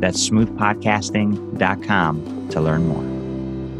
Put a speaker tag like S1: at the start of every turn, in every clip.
S1: That's smoothpodcasting.com to learn more.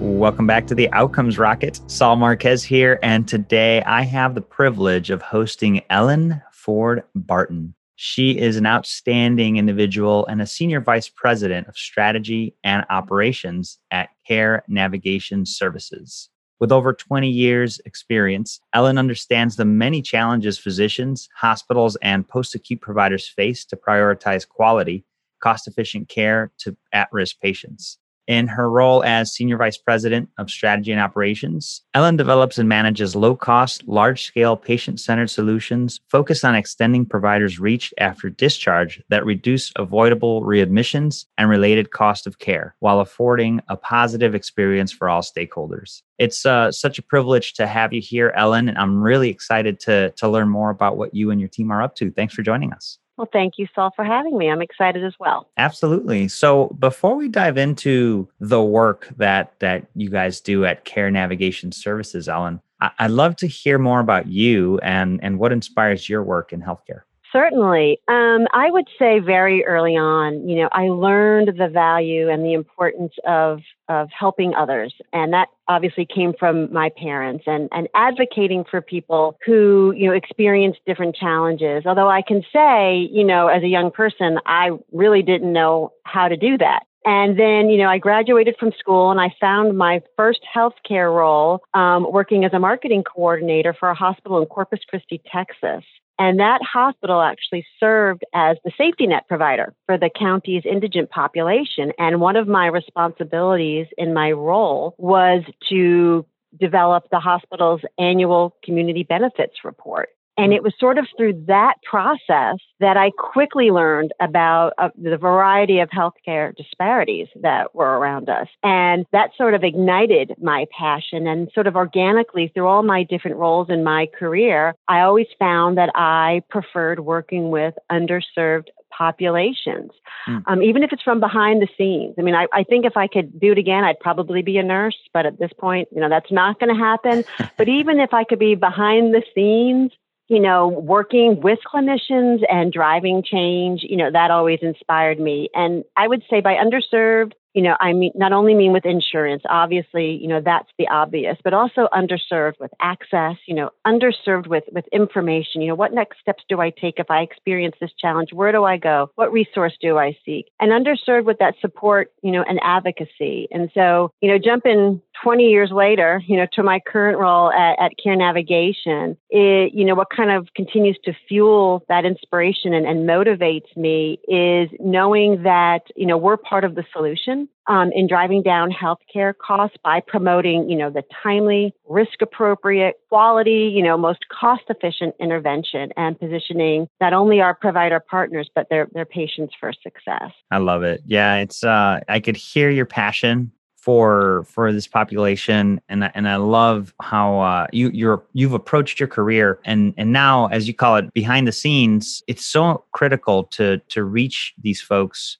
S1: Welcome back to the Outcomes Rocket. Saul Marquez here. And today I have the privilege of hosting Ellen Ford Barton. She is an outstanding individual and a senior vice president of strategy and operations at Care Navigation Services. With over 20 years' experience, Ellen understands the many challenges physicians, hospitals, and post acute providers face to prioritize quality cost efficient care to at risk patients. In her role as Senior Vice President of Strategy and Operations, Ellen develops and manages low cost, large scale patient centered solutions focused on extending providers' reach after discharge that reduce avoidable readmissions and related cost of care while affording a positive experience for all stakeholders. It's uh, such a privilege to have you here, Ellen, and I'm really excited to, to learn more about what you and your team are up to. Thanks for joining us.
S2: Well, thank you, Saul, for having me. I'm excited as well.
S1: Absolutely. So, before we dive into the work that that you guys do at Care Navigation Services, Ellen, I'd love to hear more about you and and what inspires your work in healthcare.
S2: Certainly. Um, I would say very early on, you know, I learned the value and the importance of, of helping others. And that obviously came from my parents and, and advocating for people who, you know, experience different challenges. Although I can say, you know, as a young person, I really didn't know how to do that. And then, you know, I graduated from school and I found my first healthcare role um, working as a marketing coordinator for a hospital in Corpus Christi, Texas. And that hospital actually served as the safety net provider for the county's indigent population. And one of my responsibilities in my role was to develop the hospital's annual community benefits report. And it was sort of through that process that I quickly learned about uh, the variety of healthcare disparities that were around us. And that sort of ignited my passion. And sort of organically, through all my different roles in my career, I always found that I preferred working with underserved populations, mm. um, even if it's from behind the scenes. I mean, I, I, think if I could do it again, I'd probably be a nurse, but at this point, you know, that's not going to happen. but even if I could be behind the scenes, you know, working with clinicians and driving change, you know, that always inspired me. And I would say by underserved, you know, I mean, not only mean with insurance, obviously, you know, that's the obvious, but also underserved with access, you know, underserved with, with information, you know, what next steps do I take if I experience this challenge? Where do I go? What resource do I seek? And underserved with that support, you know, and advocacy. And so, you know, jumping 20 years later, you know, to my current role at, at Care Navigation, it, you know, what kind of continues to fuel that inspiration and, and motivates me is knowing that, you know, we're part of the solution um, in driving down healthcare costs by promoting, you know, the timely, risk appropriate, quality, you know, most cost efficient intervention and positioning not only our provider partners, but their, their patients for success.
S1: I love it. Yeah, it's, uh, I could hear your passion for for this population and and I love how uh, you you're you've approached your career and and now as you call it behind the scenes it's so critical to to reach these folks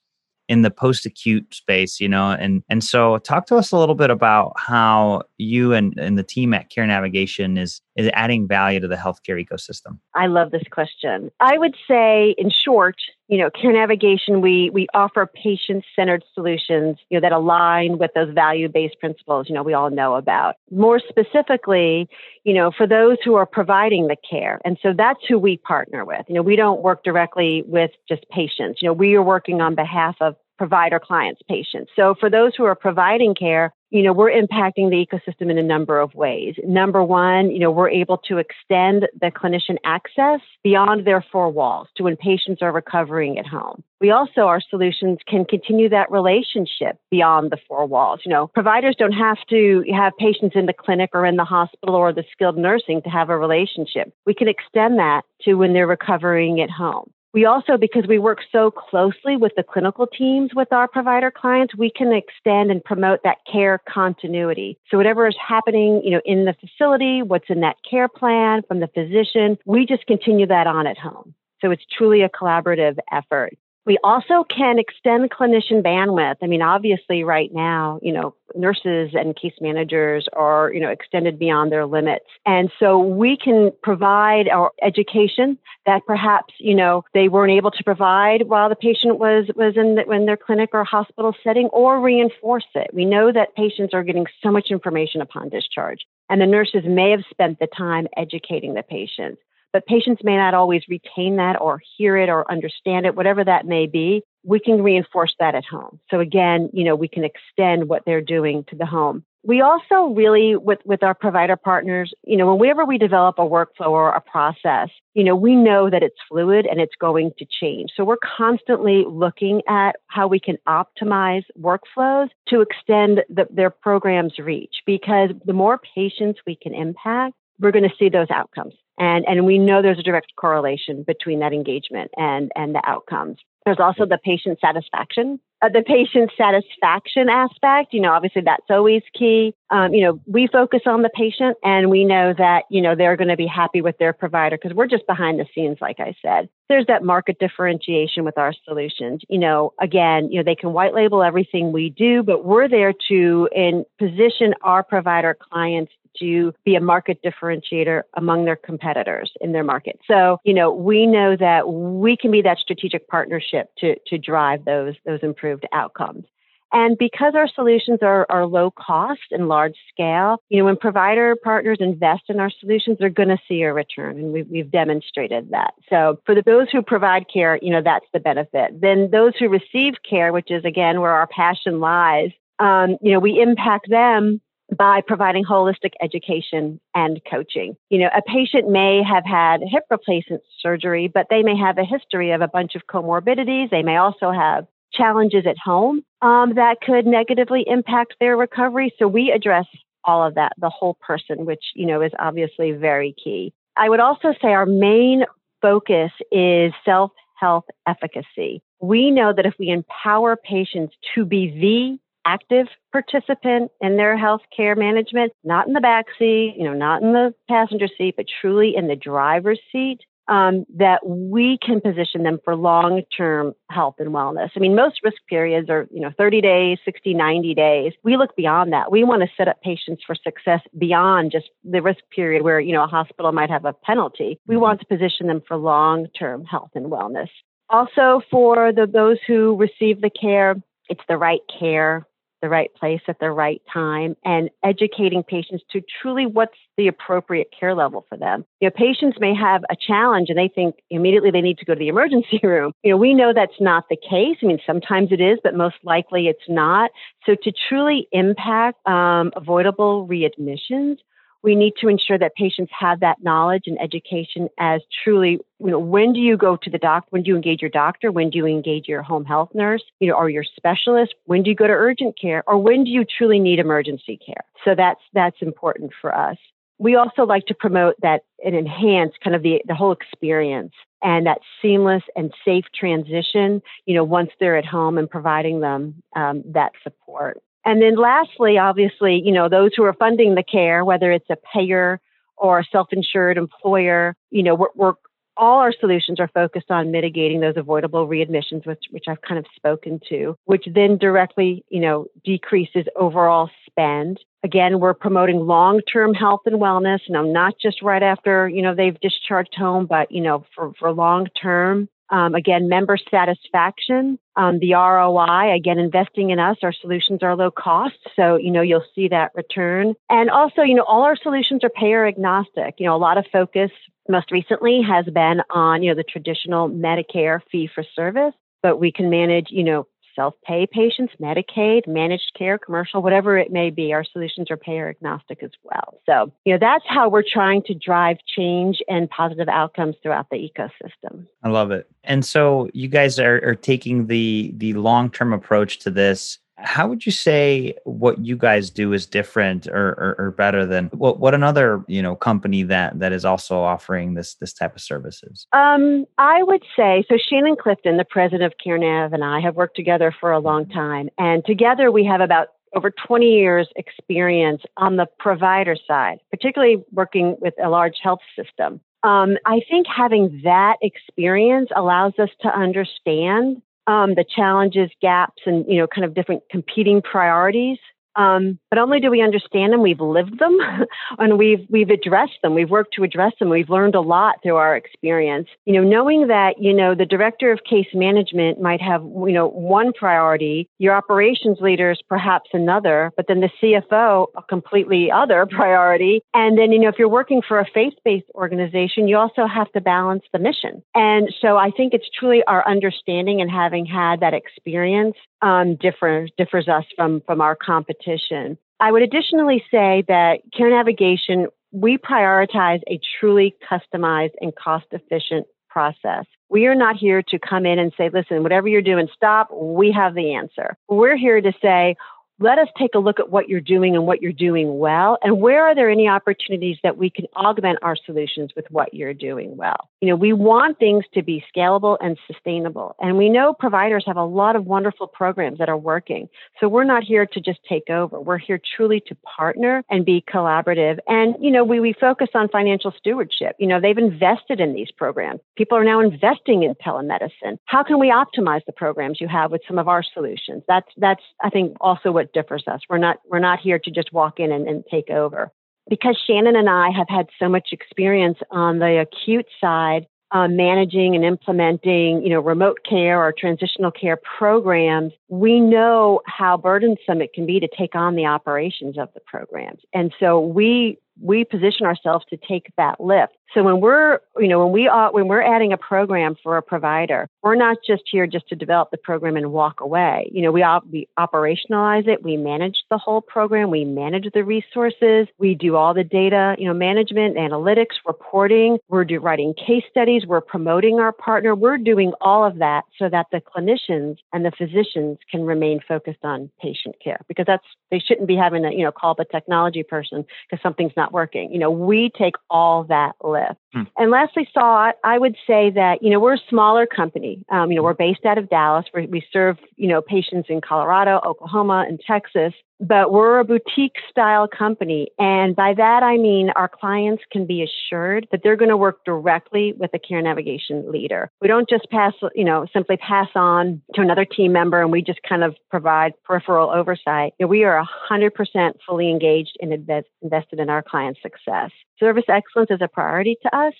S1: in the post acute space, you know, and and so talk to us a little bit about how you and, and the team at Care Navigation is is adding value to the healthcare ecosystem.
S2: I love this question. I would say, in short, you know, Care Navigation, we we offer patient centered solutions, you know, that align with those value based principles, you know, we all know about. More specifically, you know, for those who are providing the care, and so that's who we partner with. You know, we don't work directly with just patients. You know, we are working on behalf of provider clients, patients. So for those who are providing care, you know, we're impacting the ecosystem in a number of ways. Number one, you know, we're able to extend the clinician access beyond their four walls to when patients are recovering at home. We also, our solutions can continue that relationship beyond the four walls. You know, providers don't have to have patients in the clinic or in the hospital or the skilled nursing to have a relationship. We can extend that to when they're recovering at home. We also, because we work so closely with the clinical teams with our provider clients, we can extend and promote that care continuity. So whatever is happening, you know, in the facility, what's in that care plan from the physician, we just continue that on at home. So it's truly a collaborative effort. We also can extend clinician bandwidth. I mean, obviously, right now, you know, nurses and case managers are, you know, extended beyond their limits. And so we can provide our education that perhaps, you know, they weren't able to provide while the patient was, was in, the, in their clinic or hospital setting or reinforce it. We know that patients are getting so much information upon discharge. And the nurses may have spent the time educating the patients but patients may not always retain that or hear it or understand it, whatever that may be. We can reinforce that at home. So again, you know, we can extend what they're doing to the home. We also really, with, with our provider partners, you know, whenever we develop a workflow or a process, you know, we know that it's fluid and it's going to change. So we're constantly looking at how we can optimize workflows to extend the, their program's reach because the more patients we can impact, we're going to see those outcomes. And, and we know there's a direct correlation between that engagement and, and the outcomes. There's also the patient satisfaction. Uh, the patient satisfaction aspect, you know, obviously that's always key. Um, you know, we focus on the patient and we know that, you know, they're going to be happy with their provider because we're just behind the scenes, like I said. There's that market differentiation with our solutions. You know, again, you know, they can white label everything we do, but we're there to in position our provider clients to be a market differentiator among their competitors in their market. So, you know, we know that we can be that strategic partnership to, to drive those, those improved outcomes. And because our solutions are, are low cost and large scale, you know, when provider partners invest in our solutions, they're going to see a return. And we've, we've demonstrated that. So for the, those who provide care, you know, that's the benefit. Then those who receive care, which is again where our passion lies, um, you know, we impact them by providing holistic education and coaching. You know, a patient may have had hip replacement surgery, but they may have a history of a bunch of comorbidities. They may also have challenges at home um, that could negatively impact their recovery. So we address all of that, the whole person, which, you know, is obviously very key. I would also say our main focus is self health efficacy. We know that if we empower patients to be the active participant in their health care management, not in the back seat, you know, not in the passenger seat, but truly in the driver's seat. Um, that we can position them for long-term health and wellness. I mean, most risk periods are, you know, 30 days, 60, 90 days. We look beyond that. We want to set up patients for success beyond just the risk period where, you know, a hospital might have a penalty. We mm-hmm. want to position them for long-term health and wellness. Also, for the, those who receive the care, it's the right care the right place at the right time and educating patients to truly what's the appropriate care level for them. You know, patients may have a challenge and they think immediately they need to go to the emergency room. You know, we know that's not the case. I mean, sometimes it is, but most likely it's not. So to truly impact um, avoidable readmissions, we need to ensure that patients have that knowledge and education as truly, you know, when do you go to the doctor? When do you engage your doctor? When do you engage your home health nurse, you know, or your specialist? When do you go to urgent care? Or when do you truly need emergency care? So that's, that's important for us. We also like to promote that and enhance kind of the, the whole experience and that seamless and safe transition, you know, once they're at home and providing them um, that support. And then lastly, obviously, you know, those who are funding the care, whether it's a payer or a self-insured employer, you know, we're, we're all our solutions are focused on mitigating those avoidable readmissions, which, which I've kind of spoken to, which then directly, you know, decreases overall spend. Again, we're promoting long-term health and wellness, you know, not just right after, you know, they've discharged home, but, you know, for, for long-term. Um, again, member satisfaction, um, the ROI, again, investing in us, our solutions are low cost. So, you know, you'll see that return. And also, you know, all our solutions are payer agnostic. You know, a lot of focus most recently has been on, you know, the traditional Medicare fee for service, but we can manage, you know, self pay patients, Medicaid, managed care, commercial, whatever it may be. Our solutions are payer agnostic as well. So, you know, that's how we're trying to drive change and positive outcomes throughout the ecosystem.
S1: I love it. And so you guys are, are taking the the long term approach to this how would you say what you guys do is different or, or, or, better than what, what another you know company that that is also offering this this type of services?
S2: Um, I would say so. Shannon Clifton, the president of CareNav, and I have worked together for a long time, and together we have about over 20 years experience on the provider side, particularly working with a large health system. Um, I think having that experience allows us to understand um, the challenges, gaps, and you know, kind of different competing priorities um, but only do we understand them, we've lived them and we've, we've addressed them. We've worked to address them. We've learned a lot through our experience. You know, knowing that, you know, the director of case management might have, you know, one priority, your operations leaders perhaps another, but then the CFO a completely other priority. And then, you know, if you're working for a faith-based organization, you also have to balance the mission. And so I think it's truly our understanding and having had that experience um, differs differs us from from our competition. I would additionally say that Care Navigation we prioritize a truly customized and cost efficient process. We are not here to come in and say, listen, whatever you're doing, stop. We have the answer. We're here to say, let us take a look at what you're doing and what you're doing well and where are there any opportunities that we can augment our solutions with what you're doing well? You know we want things to be scalable and sustainable and we know providers have a lot of wonderful programs that are working. So we're not here to just take over. We're here truly to partner and be collaborative. And you know we, we focus on financial stewardship. You know they've invested in these programs. People are now investing in telemedicine. How can we optimize the programs you have with some of our solutions? That's that's i think also what differs us. We're not we're not here to just walk in and, and take over. Because Shannon and I have had so much experience on the acute side, um, managing and implementing, you know, remote care or transitional care programs, we know how burdensome it can be to take on the operations of the programs. And so we we position ourselves to take that lift. So when we're, you know, when we are, when we're adding a program for a provider, we're not just here just to develop the program and walk away. You know, we op- we operationalize it, we manage the whole program, we manage the resources, we do all the data, you know, management, analytics, reporting. We're do, writing case studies, we're promoting our partner, we're doing all of that so that the clinicians and the physicians can remain focused on patient care because that's they shouldn't be having to, you know, call the technology person because something's not working. You know, we take all that lift. Hmm. And lastly, Saul, I would say that, you know, we're a smaller company. Um, you know, we're based out of Dallas. we we serve, you know, patients in Colorado, Oklahoma, and Texas but we're a boutique style company. And by that, I mean our clients can be assured that they're going to work directly with a care navigation leader. We don't just pass, you know, simply pass on to another team member and we just kind of provide peripheral oversight. You know, we are 100% fully engaged and invest, invested in our clients' success. Service excellence is a priority to us,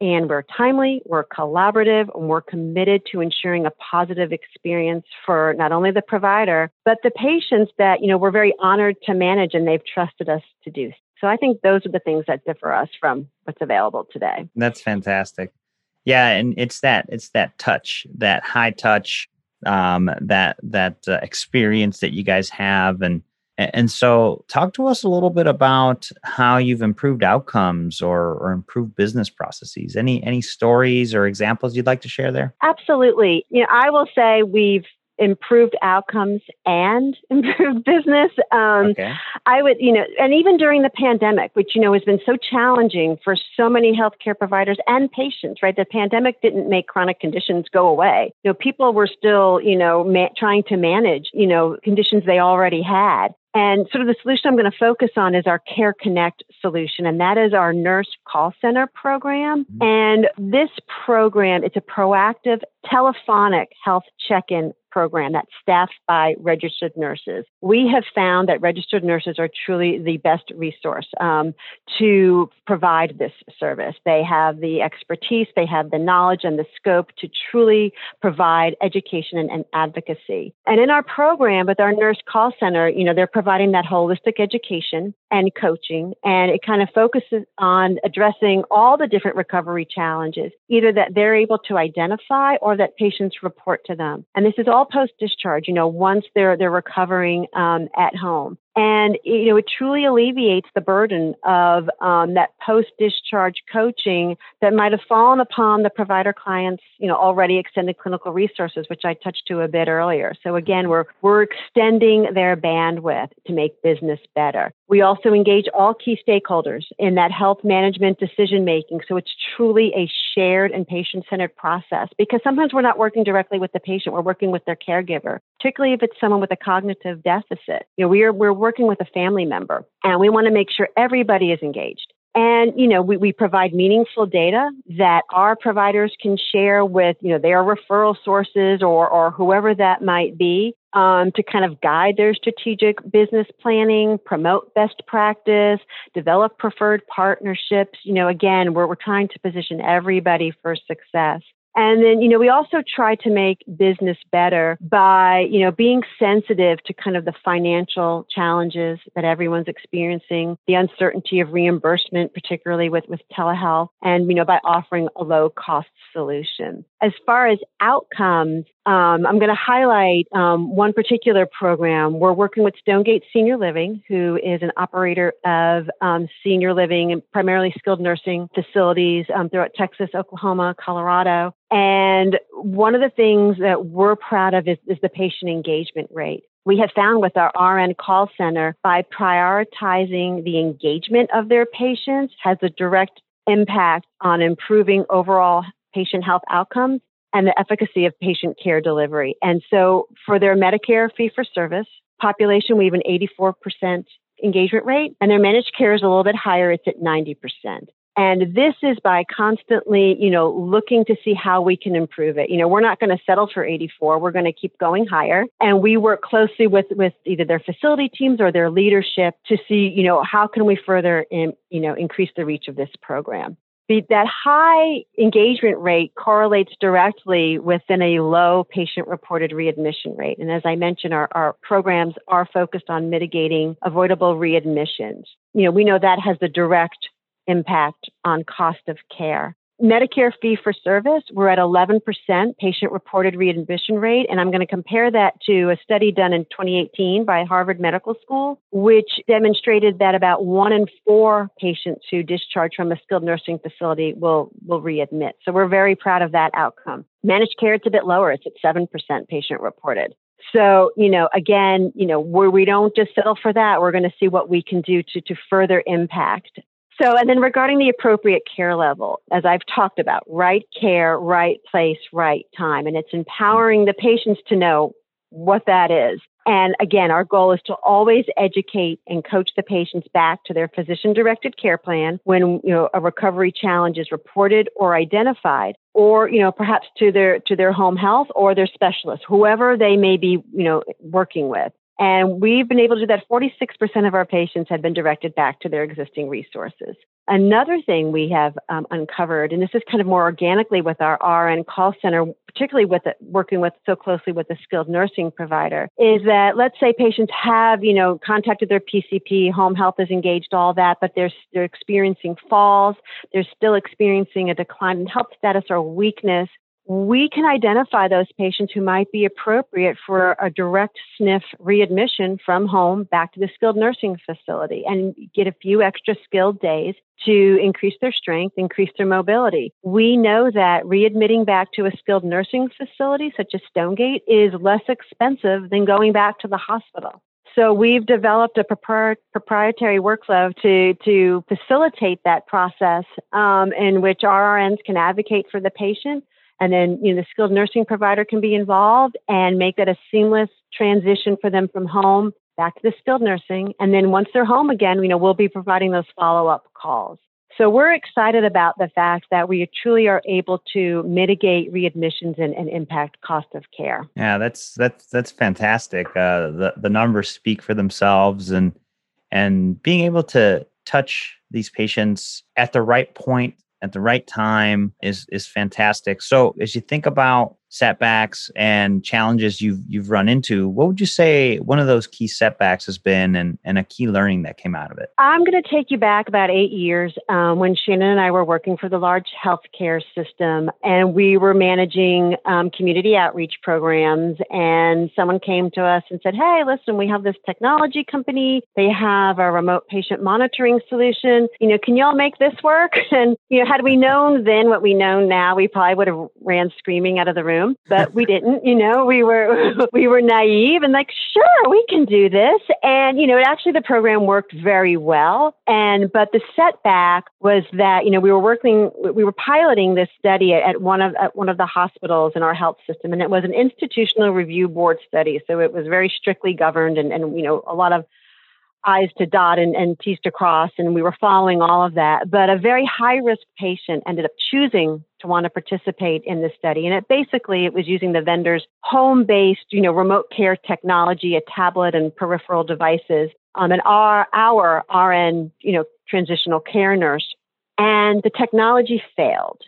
S2: and we're timely, we're collaborative, and we're committed to ensuring a positive experience for not only the provider, but the patients that, you know, we're very honored to manage and they've trusted us to do. So I think those are the things that differ us from what's available today.
S1: That's fantastic. Yeah, and it's that it's that touch, that high touch, um, that that uh, experience that you guys have, and and so, talk to us a little bit about how you've improved outcomes or, or improved business processes. Any any stories or examples you'd like to share there?
S2: Absolutely. You know, I will say we've improved outcomes and improved business. Um, okay. I would, you know, and even during the pandemic, which, you know, has been so challenging for so many healthcare providers and patients, right? The pandemic didn't make chronic conditions go away. You know, people were still, you know, ma- trying to manage, you know, conditions they already had. And sort of the solution I'm going to focus on is our Care Connect solution, and that is our nurse call center program. Mm-hmm. And this program, it's a proactive telephonic health check-in program that's staffed by registered nurses. We have found that registered nurses are truly the best resource um, to provide this service. They have the expertise, they have the knowledge and the scope to truly provide education and, and advocacy. And in our program with our nurse call center, you know, they're providing that holistic education and coaching, and it kind of focuses on addressing all the different recovery challenges, either that they're able to identify or that patients report to them. And this is all post discharge, you know, once they're they're recovering um, at home. And, you know, it truly alleviates the burden of um, that post discharge coaching that might have fallen upon the provider clients, you know, already extended clinical resources, which I touched to a bit earlier. So again, we're, we're extending their bandwidth to make business better. We also engage all key stakeholders in that health management decision making. So it's truly a shared and patient centered process because sometimes we're not working directly with the patient, we're working with their caregiver, particularly if it's someone with a cognitive deficit. You know, we're, we're working with a family member and we want to make sure everybody is engaged. And, you know, we, we provide meaningful data that our providers can share with, you know, their referral sources or, or whoever that might be um, to kind of guide their strategic business planning, promote best practice, develop preferred partnerships. You know, again, we're, we're trying to position everybody for success. And then, you know, we also try to make business better by, you know, being sensitive to kind of the financial challenges that everyone's experiencing, the uncertainty of reimbursement, particularly with, with telehealth, and, you know, by offering a low cost solution. As far as outcomes, um, I'm going to highlight um, one particular program. We're working with Stonegate Senior Living, who is an operator of um, senior living and primarily skilled nursing facilities um, throughout Texas, Oklahoma, Colorado. And one of the things that we're proud of is, is the patient engagement rate. We have found with our RN call center by prioritizing the engagement of their patients has a direct impact on improving overall patient health outcomes and the efficacy of patient care delivery. And so for their Medicare fee for service population, we have an 84% engagement rate, and their managed care is a little bit higher. It's at 90%. And this is by constantly, you know, looking to see how we can improve it. You know, we're not going to settle for 84. We're going to keep going higher. And we work closely with, with either their facility teams or their leadership to see, you know, how can we further, in, you know, increase the reach of this program the, that high engagement rate correlates directly within a low patient reported readmission rate. And as I mentioned, our, our programs are focused on mitigating avoidable readmissions. You know, we know that has the direct impact on cost of care. Medicare fee for service, we're at 11% patient reported readmission rate. And I'm going to compare that to a study done in 2018 by Harvard Medical School, which demonstrated that about one in four patients who discharge from a skilled nursing facility will, will readmit. So we're very proud of that outcome. Managed care, it's a bit lower. It's at 7% patient reported. So, you know, again, you know, we don't just settle for that, we're going to see what we can do to, to further impact so, and then regarding the appropriate care level, as I've talked about, right care, right place, right time. And it's empowering the patients to know what that is. And again, our goal is to always educate and coach the patients back to their physician directed care plan when, you know, a recovery challenge is reported or identified or, you know, perhaps to their, to their home health or their specialist, whoever they may be, you know, working with. And we've been able to do that. 46% of our patients have been directed back to their existing resources. Another thing we have um, uncovered, and this is kind of more organically with our RN call center, particularly with it, working with so closely with a skilled nursing provider, is that let's say patients have, you know, contacted their PCP, home health is engaged, all that, but they're they're experiencing falls, they're still experiencing a decline in health status or weakness we can identify those patients who might be appropriate for a direct SNF readmission from home back to the skilled nursing facility and get a few extra skilled days to increase their strength, increase their mobility. We know that readmitting back to a skilled nursing facility such as Stonegate is less expensive than going back to the hospital. So we've developed a proprietary workflow to to facilitate that process, um, in which RNs can advocate for the patient and then, you know, the skilled nursing provider can be involved and make that a seamless transition for them from home back to the skilled nursing. And then once they're home again, you know, we'll be providing those follow up calls. So we're excited about the fact that we truly are able to mitigate readmissions and, and impact cost of care.
S1: Yeah, that's that's that's fantastic. Uh, the the numbers speak for themselves, and and being able to touch these patients at the right point at the right time is is fantastic. So as you think about setbacks and challenges you've you've run into, what would you say one of those key setbacks has been, and and a key learning that came out of it?
S2: I'm going to take you back about eight years um, when Shannon and I were working for the large healthcare system, and we were managing um, community outreach programs. And someone came to us and said, "Hey, listen, we have this technology company. They have a remote patient monitoring solution. You know, can y'all make this work?" And you know, had we known then what we know now, we probably would have ran screaming out of the room room, but we didn't. You know, we were we were naive and like, sure, we can do this. And you know, actually, the program worked very well. And but the setback was that you know we were working, we were piloting this study at one of at one of the hospitals in our health system, and it was an institutional review board study, so it was very strictly governed, and and you know a lot of I's to dot and, and T's to cross, and we were following all of that. But a very high risk patient ended up choosing to want to participate in this study. And it basically it was using the vendor's home based, you know, remote care technology, a tablet and peripheral devices. Um, and our our RN, you know, transitional care nurse. And the technology failed.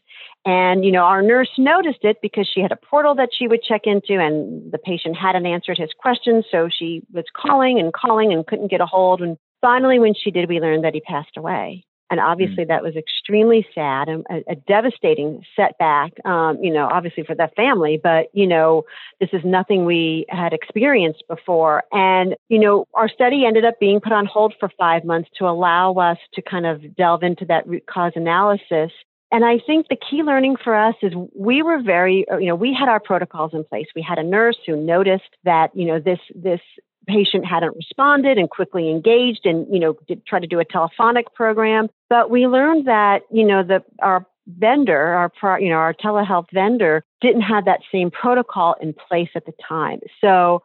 S2: And, you know, our nurse noticed it because she had a portal that she would check into and the patient hadn't answered his questions. So she was calling and calling and couldn't get a hold. And finally, when she did, we learned that he passed away. And obviously, mm. that was extremely sad and a, a devastating setback, um, you know, obviously for the family. But, you know, this is nothing we had experienced before. And, you know, our study ended up being put on hold for five months to allow us to kind of delve into that root cause analysis and I think the key learning for us is we were very, uh, you know, we had our protocols in place. We had a nurse who noticed that, you know, this, this patient hadn't responded and quickly engaged and, you know, did try to do a telephonic program. But we learned that, you know, the, our vendor, our, you know, our telehealth vendor didn't have that same protocol in place at the time. So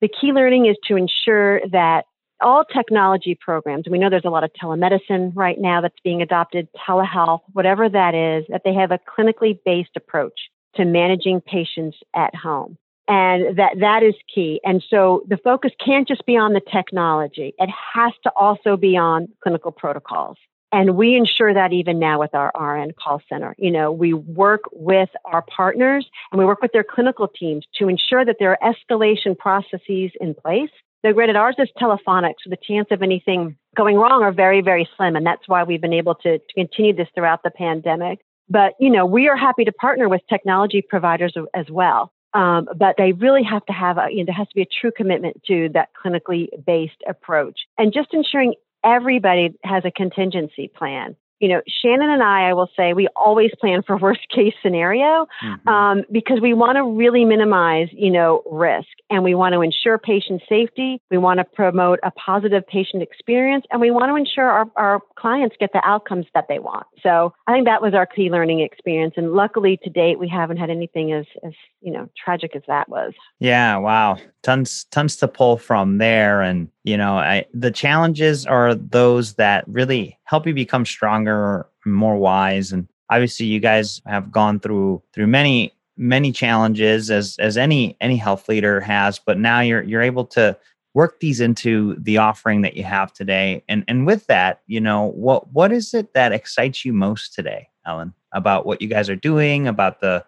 S2: the key learning is to ensure that all technology programs, we know there's a lot of telemedicine right now that's being adopted, telehealth, whatever that is, that they have a clinically based approach to managing patients at home. And that, that is key. And so the focus can't just be on the technology. It has to also be on clinical protocols. And we ensure that even now with our RN call center. You know, we work with our partners and we work with their clinical teams to ensure that there are escalation processes in place so granted, ours is telephonic, so the chance of anything going wrong are very, very slim. And that's why we've been able to, to continue this throughout the pandemic. But, you know, we are happy to partner with technology providers as well. Um, but they really have to have a, you know, there has to be a true commitment to that clinically based approach and just ensuring everybody has a contingency plan you know, Shannon and I, I will say, we always plan for worst case scenario mm-hmm. um, because we want to really minimize, you know, risk and we want to ensure patient safety. We want to promote a positive patient experience and we want to ensure our, our clients get the outcomes that they want. So I think that was our key learning experience. And luckily to date, we haven't had anything as, as you know, tragic as that was.
S1: Yeah. Wow. Tons, tons to pull from there. And, you know, I, the challenges are those that really help you become stronger, more wise. And obviously you guys have gone through, through many, many challenges as, as any, any health leader has, but now you're, you're able to work these into the offering that you have today. And, and with that, you know, what, what is it that excites you most today, Ellen, about what you guys are doing, about the,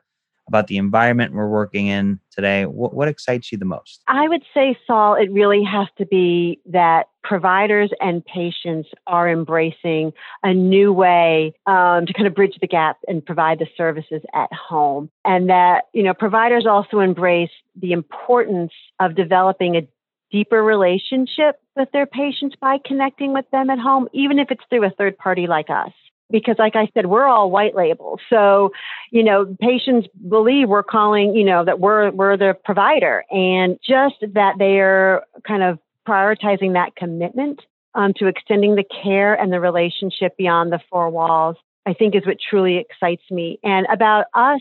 S1: about the environment we're working in today? What, what excites you the most?
S2: I would say, Saul, it really has to be that providers and patients are embracing a new way um, to kind of bridge the gap and provide the services at home. And that, you know, providers also embrace the importance of developing a deeper relationship with their patients by connecting with them at home, even if it's through a third party like us because like I said, we're all white labels. So, you know, patients believe we're calling, you know, that we're we're the provider and just that they're kind of prioritizing that commitment um, to extending the care and the relationship beyond the four walls, I think is what truly excites me. And about us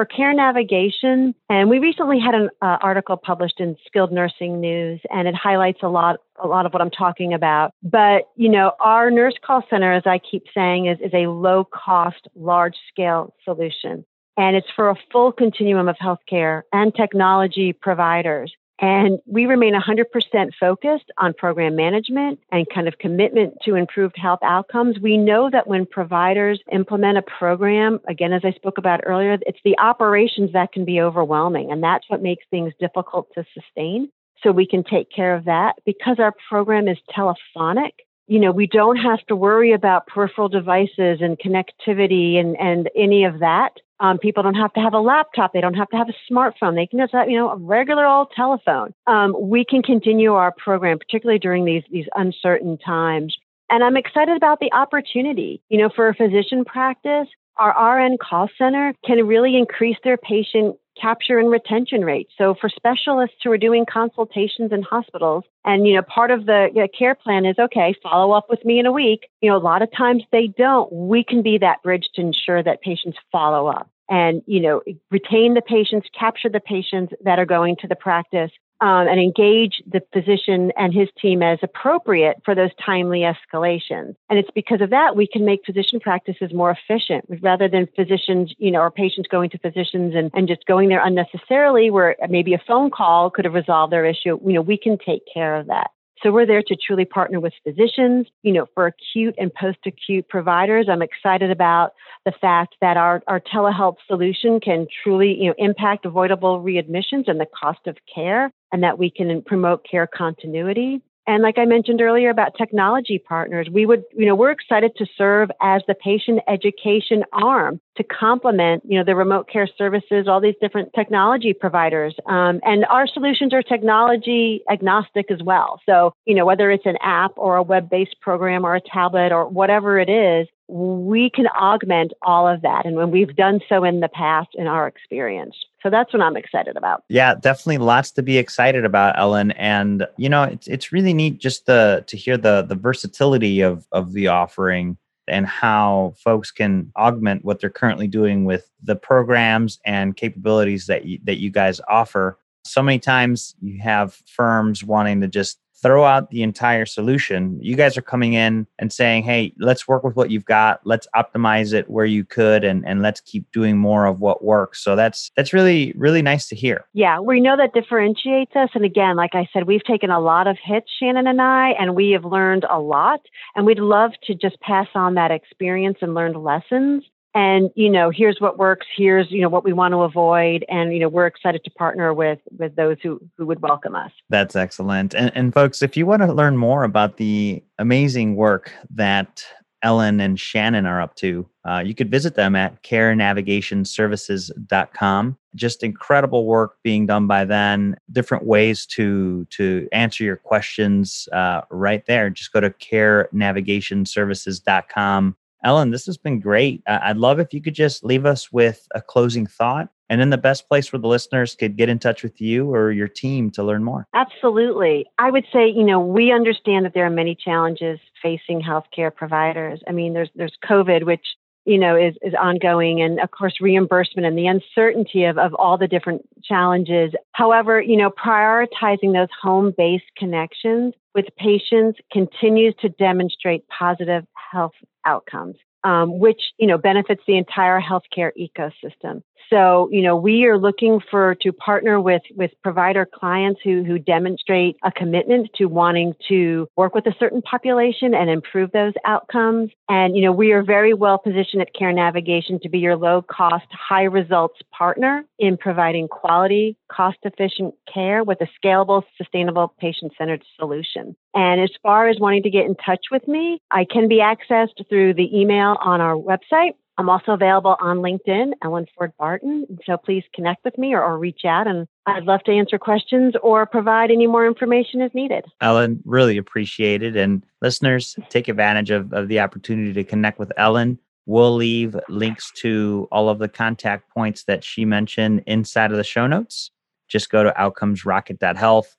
S2: for care navigation. And we recently had an uh, article published in Skilled Nursing News, and it highlights a lot a lot of what I'm talking about. But you know, our nurse call center, as I keep saying, is is a low cost, large scale solution. And it's for a full continuum of healthcare and technology providers. And we remain 100% focused on program management and kind of commitment to improved health outcomes. We know that when providers implement a program, again, as I spoke about earlier, it's the operations that can be overwhelming. And that's what makes things difficult to sustain. So we can take care of that. Because our program is telephonic, you know, we don't have to worry about peripheral devices and connectivity and, and any of that. Um, people don't have to have a laptop. They don't have to have a smartphone. They can just have, you know, a regular old telephone. Um, we can continue our program, particularly during these, these uncertain times. And I'm excited about the opportunity, you know, for a physician practice. Our RN call center can really increase their patient capture and retention rates. So for specialists who are doing consultations in hospitals, and you know, part of the care plan is okay, follow up with me in a week. You know, a lot of times they don't. We can be that bridge to ensure that patients follow up and you know retain the patients capture the patients that are going to the practice um, and engage the physician and his team as appropriate for those timely escalations. And it's because of that we can make physician practices more efficient rather than physicians, you know, or patients going to physicians and, and just going there unnecessarily where maybe a phone call could have resolved their issue. You know, we can take care of that. So we're there to truly partner with physicians, you know, for acute and post-acute providers. I'm excited about the fact that our, our telehealth solution can truly, you know, impact avoidable readmissions and the cost of care and that we can promote care continuity. And like I mentioned earlier about technology partners, we would, you know, we're excited to serve as the patient education arm to complement, you know, the remote care services, all these different technology providers. Um, and our solutions are technology agnostic as well. So, you know, whether it's an app or a web-based program or a tablet or whatever it is, we can augment all of that. And when we've done so in the past in our experience. So that's what I'm excited about.
S1: Yeah, definitely lots to be excited about, Ellen. And you know, it's it's really neat just the to hear the the versatility of of the offering and how folks can augment what they're currently doing with the programs and capabilities that you, that you guys offer. So many times you have firms wanting to just throw out the entire solution. You guys are coming in and saying, hey, let's work with what you've got. Let's optimize it where you could and, and let's keep doing more of what works. So that's that's really, really nice to hear.
S2: Yeah, we know that differentiates us. And again, like I said, we've taken a lot of hits, Shannon and I, and we have learned a lot. And we'd love to just pass on that experience and learned lessons and you know here's what works here's you know what we want to avoid and you know we're excited to partner with with those who who would welcome us.
S1: That's excellent. And, and folks if you want to learn more about the amazing work that ellen and shannon are up to uh, you could visit them at carenavigationservices.com just incredible work being done by them different ways to to answer your questions uh, right there. Just go to carenavigationservices.com Ellen, this has been great. I'd love if you could just leave us with a closing thought and then the best place where the listeners could get in touch with you or your team to learn more.
S2: Absolutely. I would say, you know, we understand that there are many challenges facing healthcare providers. I mean, there's there's COVID, which you know is is ongoing and of course reimbursement and the uncertainty of, of all the different challenges however you know prioritizing those home-based connections with patients continues to demonstrate positive health outcomes, um, which you know benefits the entire healthcare ecosystem. So, you know, we are looking for to partner with with provider clients who who demonstrate a commitment to wanting to work with a certain population and improve those outcomes. And you know, we are very well positioned at Care Navigation to be your low cost, high results partner in providing quality, cost efficient care with a scalable, sustainable, patient centered solution. And as far as wanting to get in touch with me, I can be accessed through the email on our website I'm also available on LinkedIn, Ellen Ford Barton. So please connect with me or, or, reach out, and I'd love to answer questions or provide any more information as needed.
S1: Ellen, really appreciate it. And listeners, take advantage of, of the opportunity to connect with Ellen. We'll leave links to all of the contact points that she mentioned inside of the show notes. Just go to outcomesrocket.health,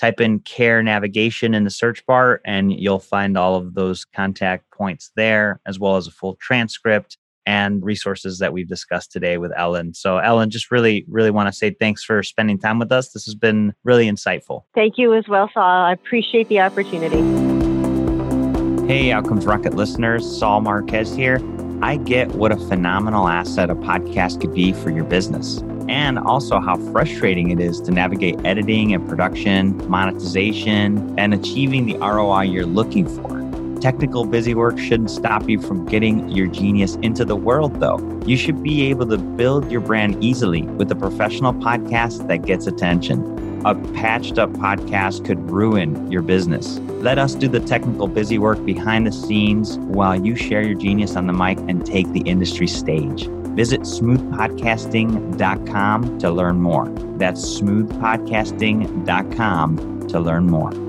S1: type in care navigation in the search bar, and you'll find all of those contact points there, as well as a full transcript and resources that we've discussed today with Ellen. So, Ellen, just really, really want to say thanks for spending time with us. This has been really insightful.
S2: Thank you as well, Saul. I appreciate the opportunity.
S1: Hey, Outcomes Rocket listeners, Saul Marquez here. I get what a phenomenal asset a podcast could be for your business. and also how frustrating it is to navigate editing and production, monetization, and achieving the ROI you're looking for. Technical busy work shouldn't stop you from getting your genius into the world, though. You should be able to build your brand easily with a professional podcast that gets attention. A patched up podcast could ruin your business. Let us do the technical busy work behind the scenes while you share your genius on the mic and take the industry stage. Visit smoothpodcasting.com to learn more. That's smoothpodcasting.com to learn more.